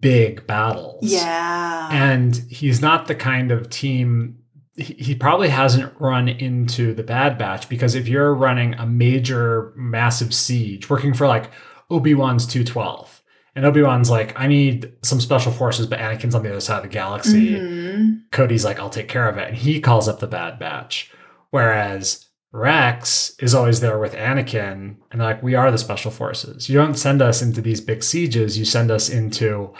big battles. Yeah. And he's not the kind of team he he probably hasn't run into the Bad Batch because if you're running a major massive siege working for like Obi-Wan's 212 and Obi-Wan's like I need some special forces but Anakin's on the other side of the galaxy. Mhm. Cody's like I'll take care of it and he calls up the Bad Batch. Whereas Rex is always there with Anakin and they're like we are the special forces. You don't send us into these big sieges, you send us into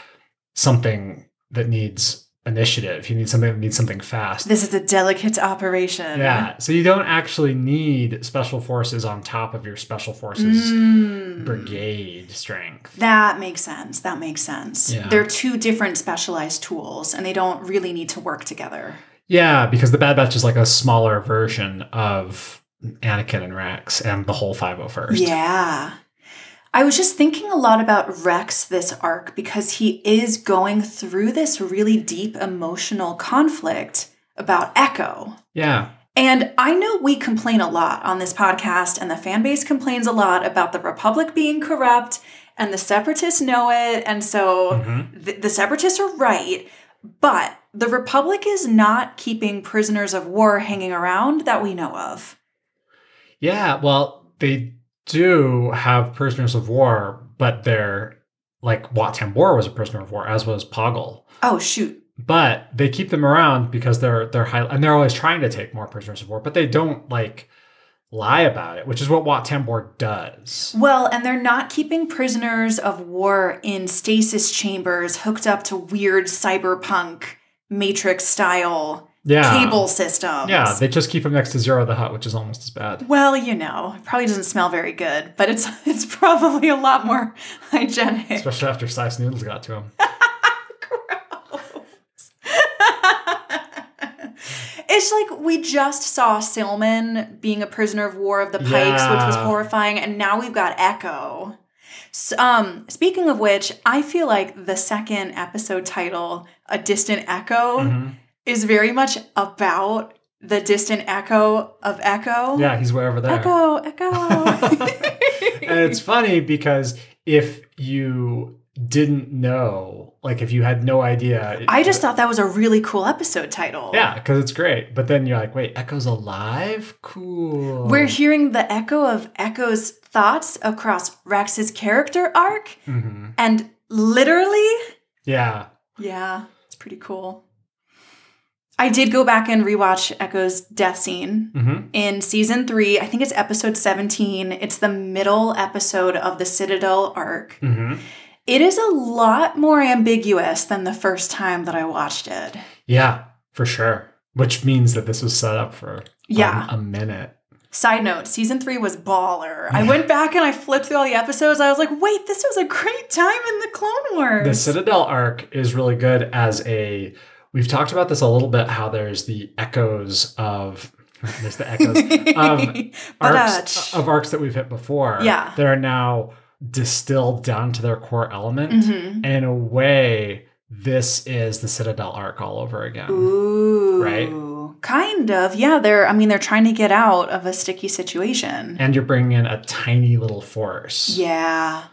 something that needs initiative. You need something that needs something fast. This is a delicate operation. Yeah. So you don't actually need special forces on top of your special forces Mm. brigade strength. That makes sense. That makes sense. Yeah. They're two different specialized tools and they don't really need to work together. Yeah, because the Bad Batch is like a smaller version of Anakin and Rex and the whole 501st. Yeah. I was just thinking a lot about Rex this arc because he is going through this really deep emotional conflict about Echo. Yeah. And I know we complain a lot on this podcast, and the fan base complains a lot about the Republic being corrupt, and the separatists know it. And so Mhm. the, the separatists are right, but the Republic is not keeping prisoners of war hanging around that we know of. Yeah, well, they do have prisoners of war, but they're like Wat Tambor was a prisoner of war, as was Poggle. Oh, shoot. But they keep them around because they're they're high and they're always trying to take more prisoners of war, but they don't like lie about it, which is what Wat Tambor does. Well, and they're not keeping prisoners of war in stasis chambers hooked up to weird cyberpunk matrix style Yeah. cable systems. Yeah, they just keep them next to Ziro the Hutt, which is almost as bad. well, you know, it probably doesn't smell very good, but it's it's probably a lot more hygienic. Especially after Sy Snootles got to him. Gross. It's like we just saw Silman being a prisoner of war of the Pikes, which was horrifying, and now we've got Echo. S um, speaking of which, I feel like the second episode title, "A Distant Echo," Mhm. Is very much about the distant echo of Echo. Yeah, he's way over there. Echo, Echo. and it's funny because if you didn't know, like if you had no idea, I just thought that was a really cool episode title. yeah, because it's great. But then you're like, wait, Echo's alive? Cool. We're hearing the echo of Echo's thoughts across Rex's character arc, hmm and literally, Yeah, yeah, it's pretty cool. I did go back and rewatch Echo's death scene hmm in season three. I think it's episode 17. It's the middle episode of the Citadel arc. hmm It is a lot more ambiguous than the first time that I watched it. yeah, for sure. Which means that this was set up for um, Yeah. a minute. Side note, season three was baller. I went back and I flipped through all the episodes. I was like, wait, this was a great time in the Clone Wars. The Citadel arc is really good as a. We've talked about this a little bit. How there's the echoes of there's the echoes of uh, arcs of arcs that we've hit before. Yeah. that are now distilled down to their core element. Mhm. And in a way, this is the Citadel arc all over again. Ooh. Right? Kind of. Yeah, they're I mean they're trying to get out of a sticky situation. And you're bringing in a tiny little force. Yeah.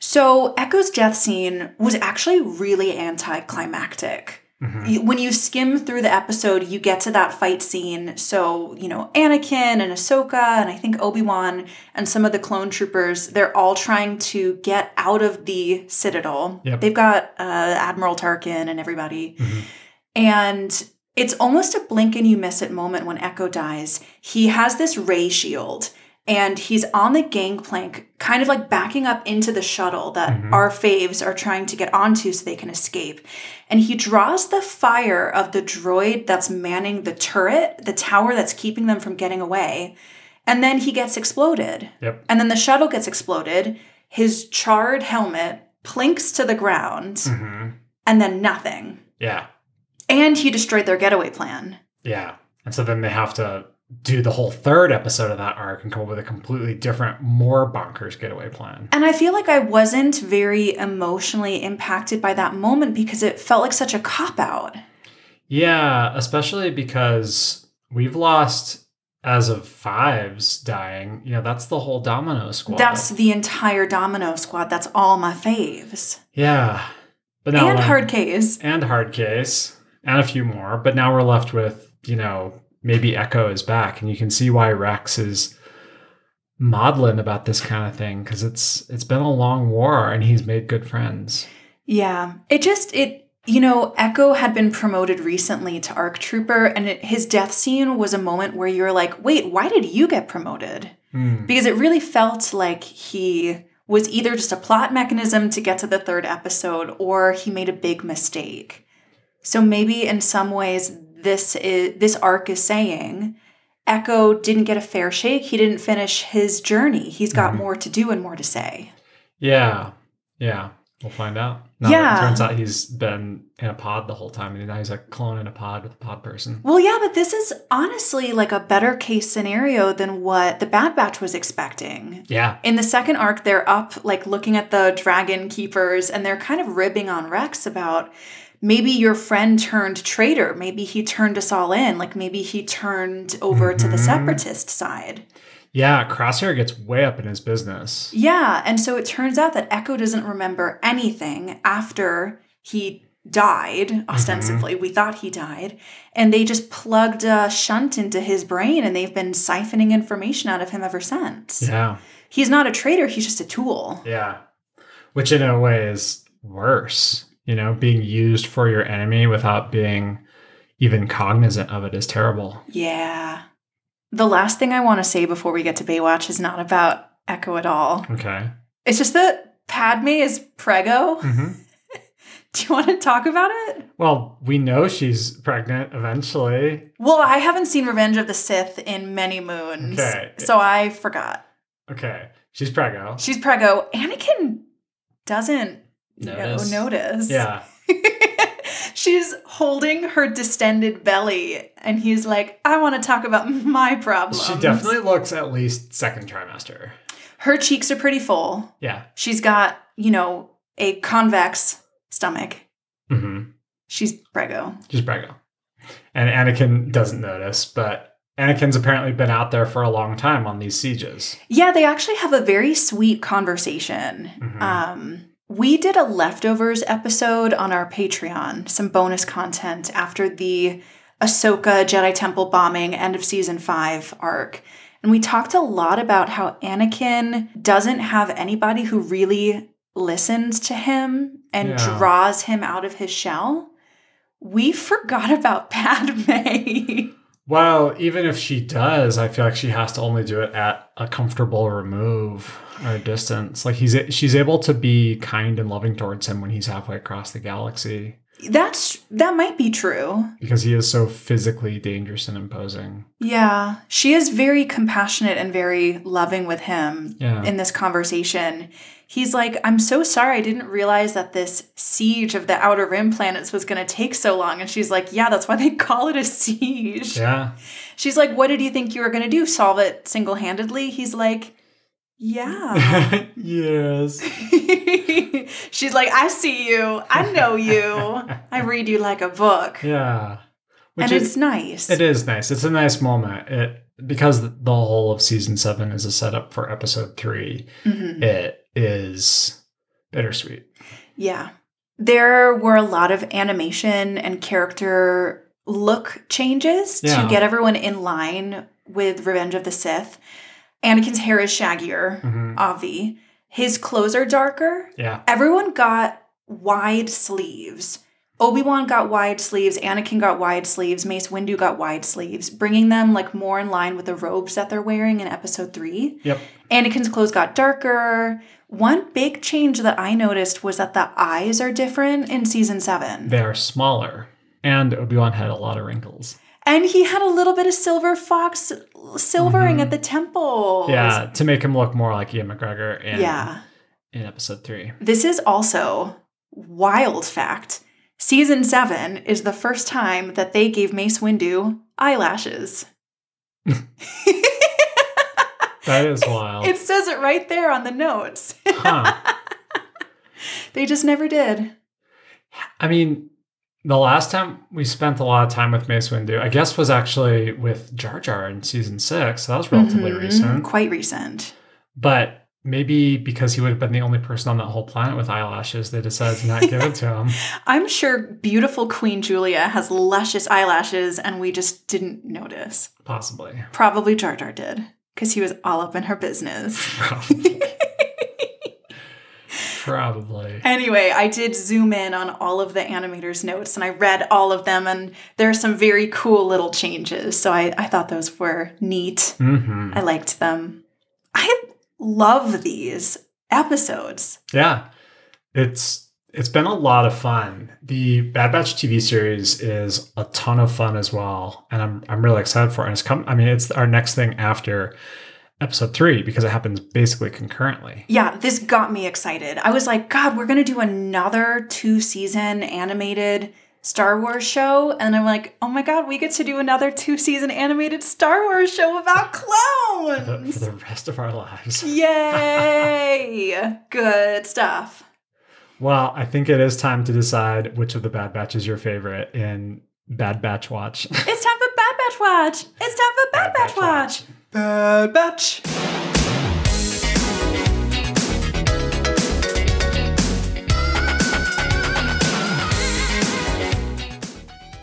So Echo's death scene was actually really anticlimactic. Mhm. You- When you skim through the episode, you get to that fight scene. So, you know, Anakin and Ahsoka, and I think Obi Wan and some of the clone troopers, they're all trying to get out of the Citadel. Yep. They've got uh, Admiral Tarkin and everybody. Mhm. And it's almost a blink and you miss it moment when Echo dies. He has this ray shield and he's on the gangplank, kind of like backing up into the shuttle that Mhm. our faves are trying to get onto so they can escape. And he draws the fire of the droid that's manning the turret, the tower that's keeping them from getting away. And then he gets exploded. Yep. And then the shuttle gets exploded. His charred helmet plinks to the ground, Mhm. and then nothing. Yeah. And he destroyed their getaway plan. Yeah. And so then they have to do the whole third episode of that arc and come up with a completely different, more bonkers getaway plan. And I feel like I wasn't very emotionally impacted by that moment because it felt like such a cop out. Yeah, especially because we've lost as of fives dying. You know, that's the whole domino squad. That's the entire Domino squad. That's all my faves. yeah. But now and Hardcase. and Hardcase and a few more. But now we're left with, you know, maybe Echo is back, and you can see why Rex is maudlin about this kind of thing because it's it's been a long war and he's made good friends. Yeah. It just, it, you know, Echo had been promoted recently to ARC Trooper, and it, his death scene was a moment where you're like, wait, why did you get promoted? Hmm. because it really felt like he was either just a plot mechanism to get to the third episode or he made a big mistake. So maybe in some ways this is this arc is saying Echo didn't get a fair shake. He didn't finish his journey. He's got Mhm. more to do and more to say. Yeah, yeah. We'll find out. Yeah. It turns out he's been in a pod the whole time, and now he's a clone in a pod with a pod person. Well, yeah, but this is honestly like a better case scenario than what the Bad Batch was expecting. Yeah. In the second arc, they're up, like looking at the dragon keepers, and they're kind of ribbing on Rex about maybe your friend turned traitor. Maybe he turned us all in. Like maybe he turned over to the Mhm. separatist side. Yeah, Crosshair gets way up in his business. Yeah. And so it turns out that Echo doesn't remember anything after he died, ostensibly. We thought he died. And they just plugged a shunt into his brain and they've been siphoning information out of him ever since. Yeah. He's not a traitor, he's just a tool. Yeah. Which in a way is worse. You know, being used for your enemy without being even cognizant of it is terrible. Yeah. The last thing I want to say before we get to Baywatch is not about Echo at all. Okay. It's just that Padme is prego. hmm Do you want to talk about it? Well, we know she's pregnant eventually. Well, I haven't seen Revenge of the Sith in many moons. Okay. So I forgot. Okay. She's prego. She's prego. Anakin doesn't Notice. know notice. Yeah. She's holding her distended belly, and he's like, I want to talk about my problems. She definitely looks at least second trimester. Her cheeks are pretty full. Yeah. She's got, you know, a convex stomach. Mm-hmm. She's prego. She's prego. And Anakin doesn't notice, but Anakin's apparently been out there for a long time on these sieges. Yeah, they actually have a very sweet conversation. Mhm. Um, we did a leftovers episode on our Patreon, some bonus content after the Ahsoka Jedi Temple bombing end of season five arc. And we talked a lot about how Anakin doesn't have anybody who really listens to him and Yeah. draws him out of his shell. We forgot about Padme. Well, even if she does, I feel like she has to only do it at a comfortable remove or distance. Like he's she's able to be kind and loving towards him when he's halfway across the galaxy That's that might be true. because he is so physically dangerous and imposing. Yeah, she is very compassionate and very loving with him Yeah. in this conversation. He's like, I'm so sorry, I didn't realize that this siege of the Outer Rim planets was going to take so long. And she's like, Yeah, that's why they call it a siege. yeah. She's like, What did you think you were going to do? Solve it single handedly? He's like, Yeah. yes. she's like, I see you. I know you. I read you like a book. Yeah. Which and is, it's nice. it is nice. It's a nice moment. It because the whole of season seven is a setup for episode three. Mhm. It is Bittersweet. Yeah. There were a lot of animation and character look changes Yeah. to get everyone in line with Revenge of the Sith. Anakin's hair is shaggier, Mhm. Avi. His clothes are darker. Yeah. Everyone got wide sleeves. Obi-Wan got wide sleeves, Anakin got wide sleeves, Mace Windu got wide sleeves, bringing them like more in line with the robes that they're wearing in episode 3. Yep. Anakin's clothes got darker. One big change that I noticed was that the eyes are different in season 7. They are smaller. And Obi Wan had a lot of wrinkles. And he had a little bit of silver fox silvering Mhm. at the temple. Yeah, to make him look more like Ewan McGregor in, Yeah. in episode three. This is also wild fact. Season 7 is the first time that they gave Mace Windu eyelashes. That is wild. It says it right there on the notes. huh. they just never did. I mean, the last time we spent a lot of time with Mace Windu, I guess, was actually with Jar Jar in season six. So that was relatively Mhm. recent. Quite recent. But maybe because he would have been the only person on that whole planet with eyelashes, they decided to not give it to him. I'm sure beautiful Queen Julia has luscious eyelashes and we just didn't notice. Possibly. Probably Jar Jar did, because he was all up in her business. Probably. Probably. Anyway, I did zoom in on all of the animators' notes and I read all of them, and there are some very cool little changes. So I, I thought those were neat. hmm I liked them. I love these episodes. Yeah. It's it's been a lot of fun. The Bad Batch TV series is a ton of fun as well, and I'm I'm really excited for it. And it's come. I mean, it's our next thing after episode three because it happens basically concurrently. Yeah, this got me excited. I was like, God, we're going to do another two season animated Star Wars show. And I'm like, oh my God, we get to do another two season animated Star Wars show about For the, clones. for the rest of our lives. Yay! Good stuff. Well, I think it is time to decide which of the Bad Batch is your favorite in Bad Batch Watch. It's time for Bad Batch Watch. It's time for Bad, Batch, Watch. Bad Batch.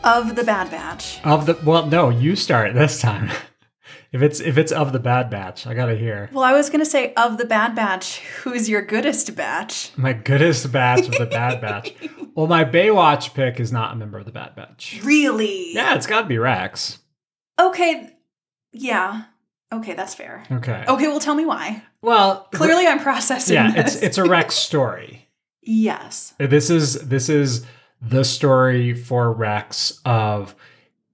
Of the Bad Batch. of the well, no, you start this time. if it's if it's of the Bad Batch, I gotta hear. Well, I was to say, of the Bad Batch, who's your goodest batch? My goodest batch of the Bad Batch. Well, my Baywatch pick is not a member of the Bad Batch. Really? Yeah, it's got to be Rex. Okay. Yeah. Okay, that's fair. Okay. Okay, well, tell me why. Well, Clearly, I'm processing yeah, this. it's it's a Rex story. yes. Uh, this is this is the story for Rex of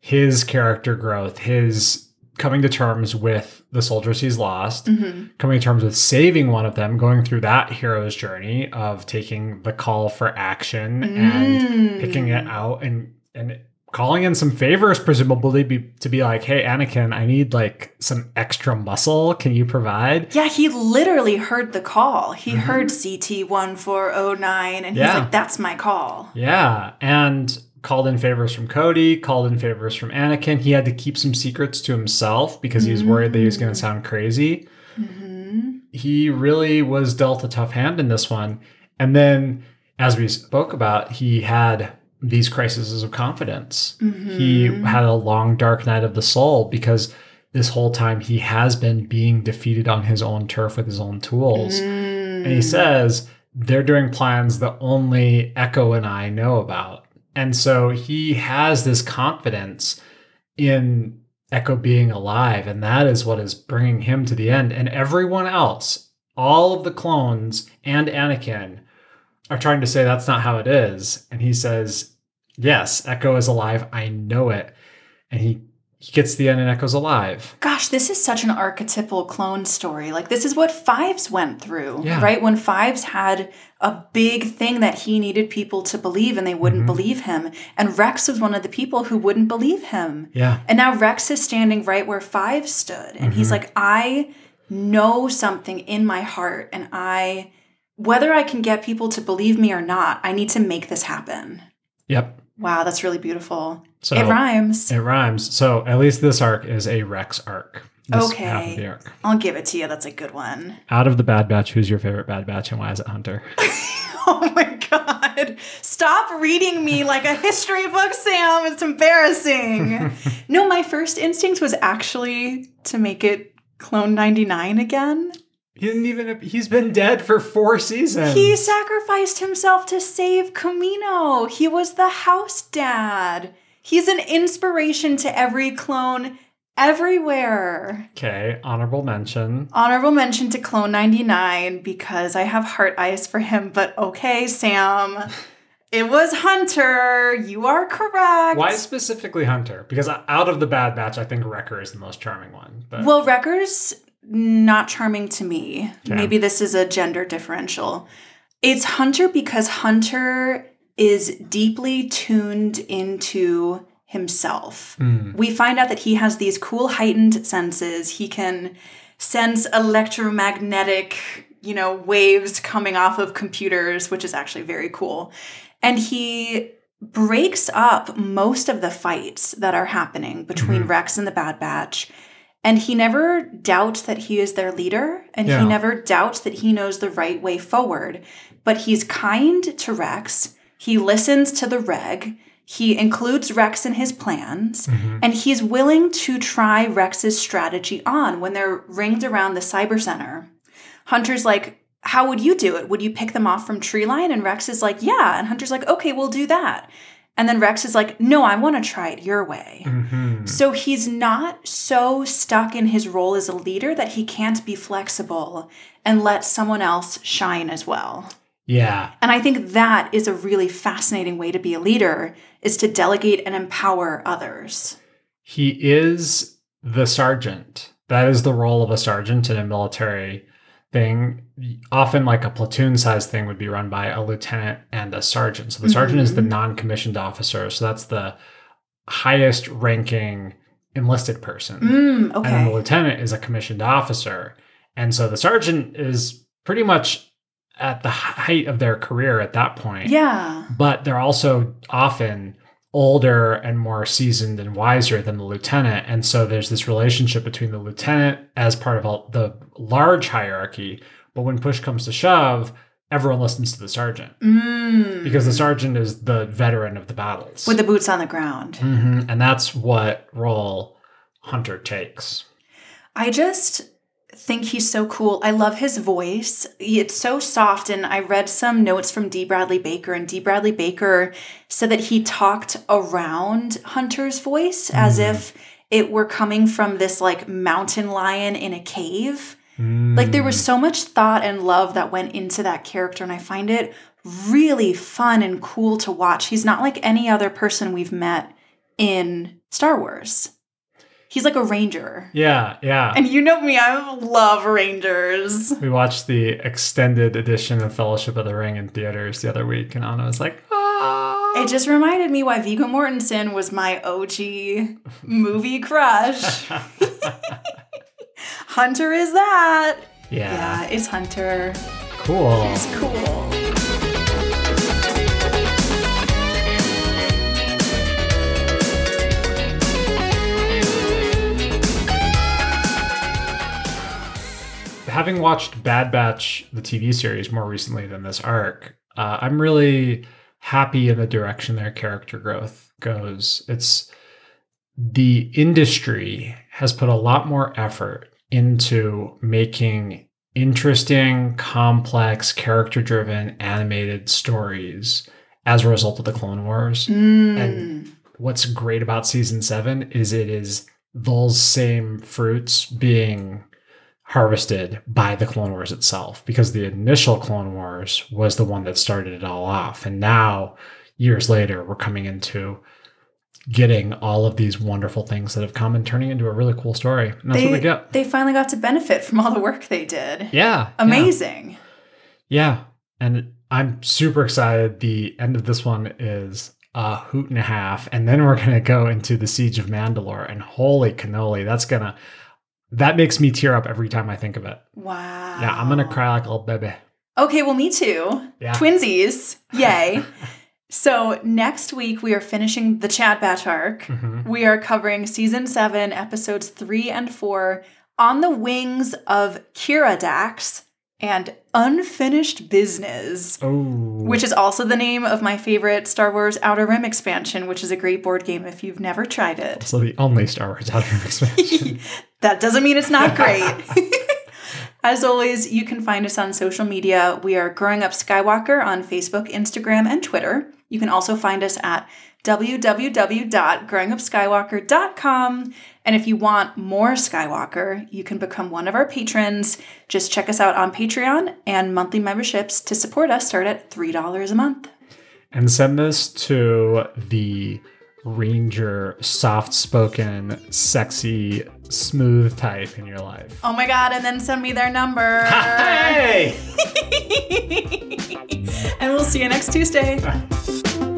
his character growth, his coming to terms with the soldiers he's lost, hmm coming to terms with saving one of them, going through that hero's journey of taking the call for action and Mm. picking it out and and calling in some favors presumably be, to be like hey anakin i need like some extra muscle can you provide Yeah, he literally heard the call. He Mhm. heard CT 1409 and he's Yeah. like, that's my call. yeah and called in favors from cody called in favors from anakin he had to keep some secrets to himself because he was worried that he was going Mm. to sound crazy hmm he really was dealt a tough hand in this one and then as we spoke about he had these crises of confidence he Mm-hmm. had a long dark night of the soul because this whole time he has been being defeated on his own turf with his own tools. Mm. And he says they're doing plans that only Echo and I know about. And so he has this confidence in Echo being alive. And that is what is bringing him to the end. And everyone else, all of the clones and Anakin, are trying to say that's not how it is. And he says, Yes, Echo is alive. I know it. And he, he gets the end and Echo's alive. Gosh, this is such an archetypal clone story. Like, this is what Fives went through, Yeah. right? When Fives had a big thing that he needed people to believe and they wouldn't Mhm. believe him. And Rex was one of the people who wouldn't believe him. Yeah. And now Rex is standing right where Fives stood. And he's Mhm. like, I know something in my heart, and I, whether I can get people to believe me or not, I need to make this happen. Yep. Wow, that's really beautiful. So it rhymes. It rhymes. So at least this arc is a Rex arc. This Okay. half of the arc. I'll give it to you. That's a good one. Out of the Bad Batch, who's your favorite Bad Batch and why is it Hunter? Oh my god. Stop reading me like a history book, Sam. It's embarrassing. no, my first instinct was actually to make it Clone 99 again. He didn't even. He's been dead for four seasons. He sacrificed himself to save Camino. He was the house dad. He's an inspiration to every clone everywhere. Okay, honorable mention. Honorable mention to Clone 99 because I have heart eyes for him, but okay, Sam. It was Hunter. You are correct. Why specifically Hunter? Because out of the Bad Batch, I think Wrecker is the most charming one. But Well, Wrecker's not charming to me. Okay. Maybe this is a gender differential. It's Hunter because Hunter is deeply tuned into himself. Hmm. We find out that he has these cool heightened senses. He can sense electromagnetic, you know, waves coming off of computers, which is actually very cool. And he breaks up most of the fights that are happening between Mhm. Rex and the Bad Batch. And he never doubts that he is their leader, and Yeah. he never doubts that he knows the right way forward. But he's kind to Rex. He listens to the reg. He includes Rex in his plans. Mhm. And he's willing to try Rex's strategy on when they're ringed around the cyber center. Hunter's like, How would you do it? Would you pick them off from tree line? And Rex is like, Yeah. And Hunter's like, Okay, we'll do that. And then Rex is like, No, I want to try it your way. Mhm. So he's not so stuck in his role as a leader that he can't be flexible and let someone else shine as well. Yeah. And I think that is a really fascinating way to be a leader is to delegate and empower others. He is the sergeant. That is the role of a sergeant in a military thing. Often, like a platoon size thing would be run by a lieutenant and a sergeant. So the sergeant is the Mhm. non commissioned officer. So that's the highest ranking enlisted person. Mm, And then the lieutenant is a commissioned officer. And so the sergeant is pretty much at the height of their career at that point. Yeah. But they're also often older and more seasoned and wiser than the lieutenant. And so there's this relationship between the lieutenant as part of the large hierarchy. But when push comes to shove, everyone listens to the sergeant Mm. because the sergeant is the veteran of the battles. with the boots on the ground. Mhm. And that's what role Hunter takes. I just think he's so cool. I love his voice. It's so soft. And I read some notes from D. Bradley Baker, and D. Bradley Baker said that he talked around Hunter's voice as Mm. if it were coming from this like mountain lion in a cave. Like there was Mm. so much thought and love that went into that character, and I find it really fun and cool to watch. He's not like any other person we've met in Star Wars. He's like a ranger. Yeah, yeah. And you know me, I love rangers. we watched the extended edition of Fellowship of the Ring in theaters the other week, and Anna was like, "Ah." It just reminded me why Viggo Mortensen was my OG movie crush. Hunter is that. yeah, Yeah, it's Hunter. cool. He's cool. Having watched Bad Batch, the TV series, more recently than this arc, uh, I'm really happy in the direction their character growth goes. It's the industry has put a lot more effort into making interesting, complex, character driven animated stories as a result of the Clone Wars. Mm. And- What's great about season seven is it is those same fruits being harvested by the Clone Wars itself because the initial Clone Wars was the one that started it all off. And now, years later, we're coming into getting all of these wonderful things that have come and turning into a really cool story. And that's what we they, get. they finally got to benefit from all the work they did. Yeah. yeah. Amazing. Yeah. And I'm super excited. The end of this one is a hoot and a half. And then we're going to go into the Siege of Mandalore. And holy cannoli, that's going to, that makes me tear up every time I think of it. Wow. Yeah, I'm going to cry like a little baby. Okay, well, me too. Yeah. Twinsies. Yay. so next week, we are finishing the Chad Batch arc. Mhm. We are covering season seven, episodes three and four, on the wings of Keeradaks and Unfinished Business, Oh. which is also the name of my favorite Star Wars Outer Rim expansion, which is a great board game if you've never tried it. so the only Star Wars Outer Rim expansion. That doesn't mean it's not great. As always, you can find us on social media. We are Growing Up Skywalker on Facebook, Instagram, and Twitter. You can also find us at www.growingupskywalker.com. And if you want more Skywalker, you can become one of our patrons. Just check us out on Patreon, and monthly memberships to support us start at $3 a month. and send this to the ranger, soft spoken, sexy, smooth type in your life. Oh my God, and then send me their number. Hey! and we'll see you next Tuesday.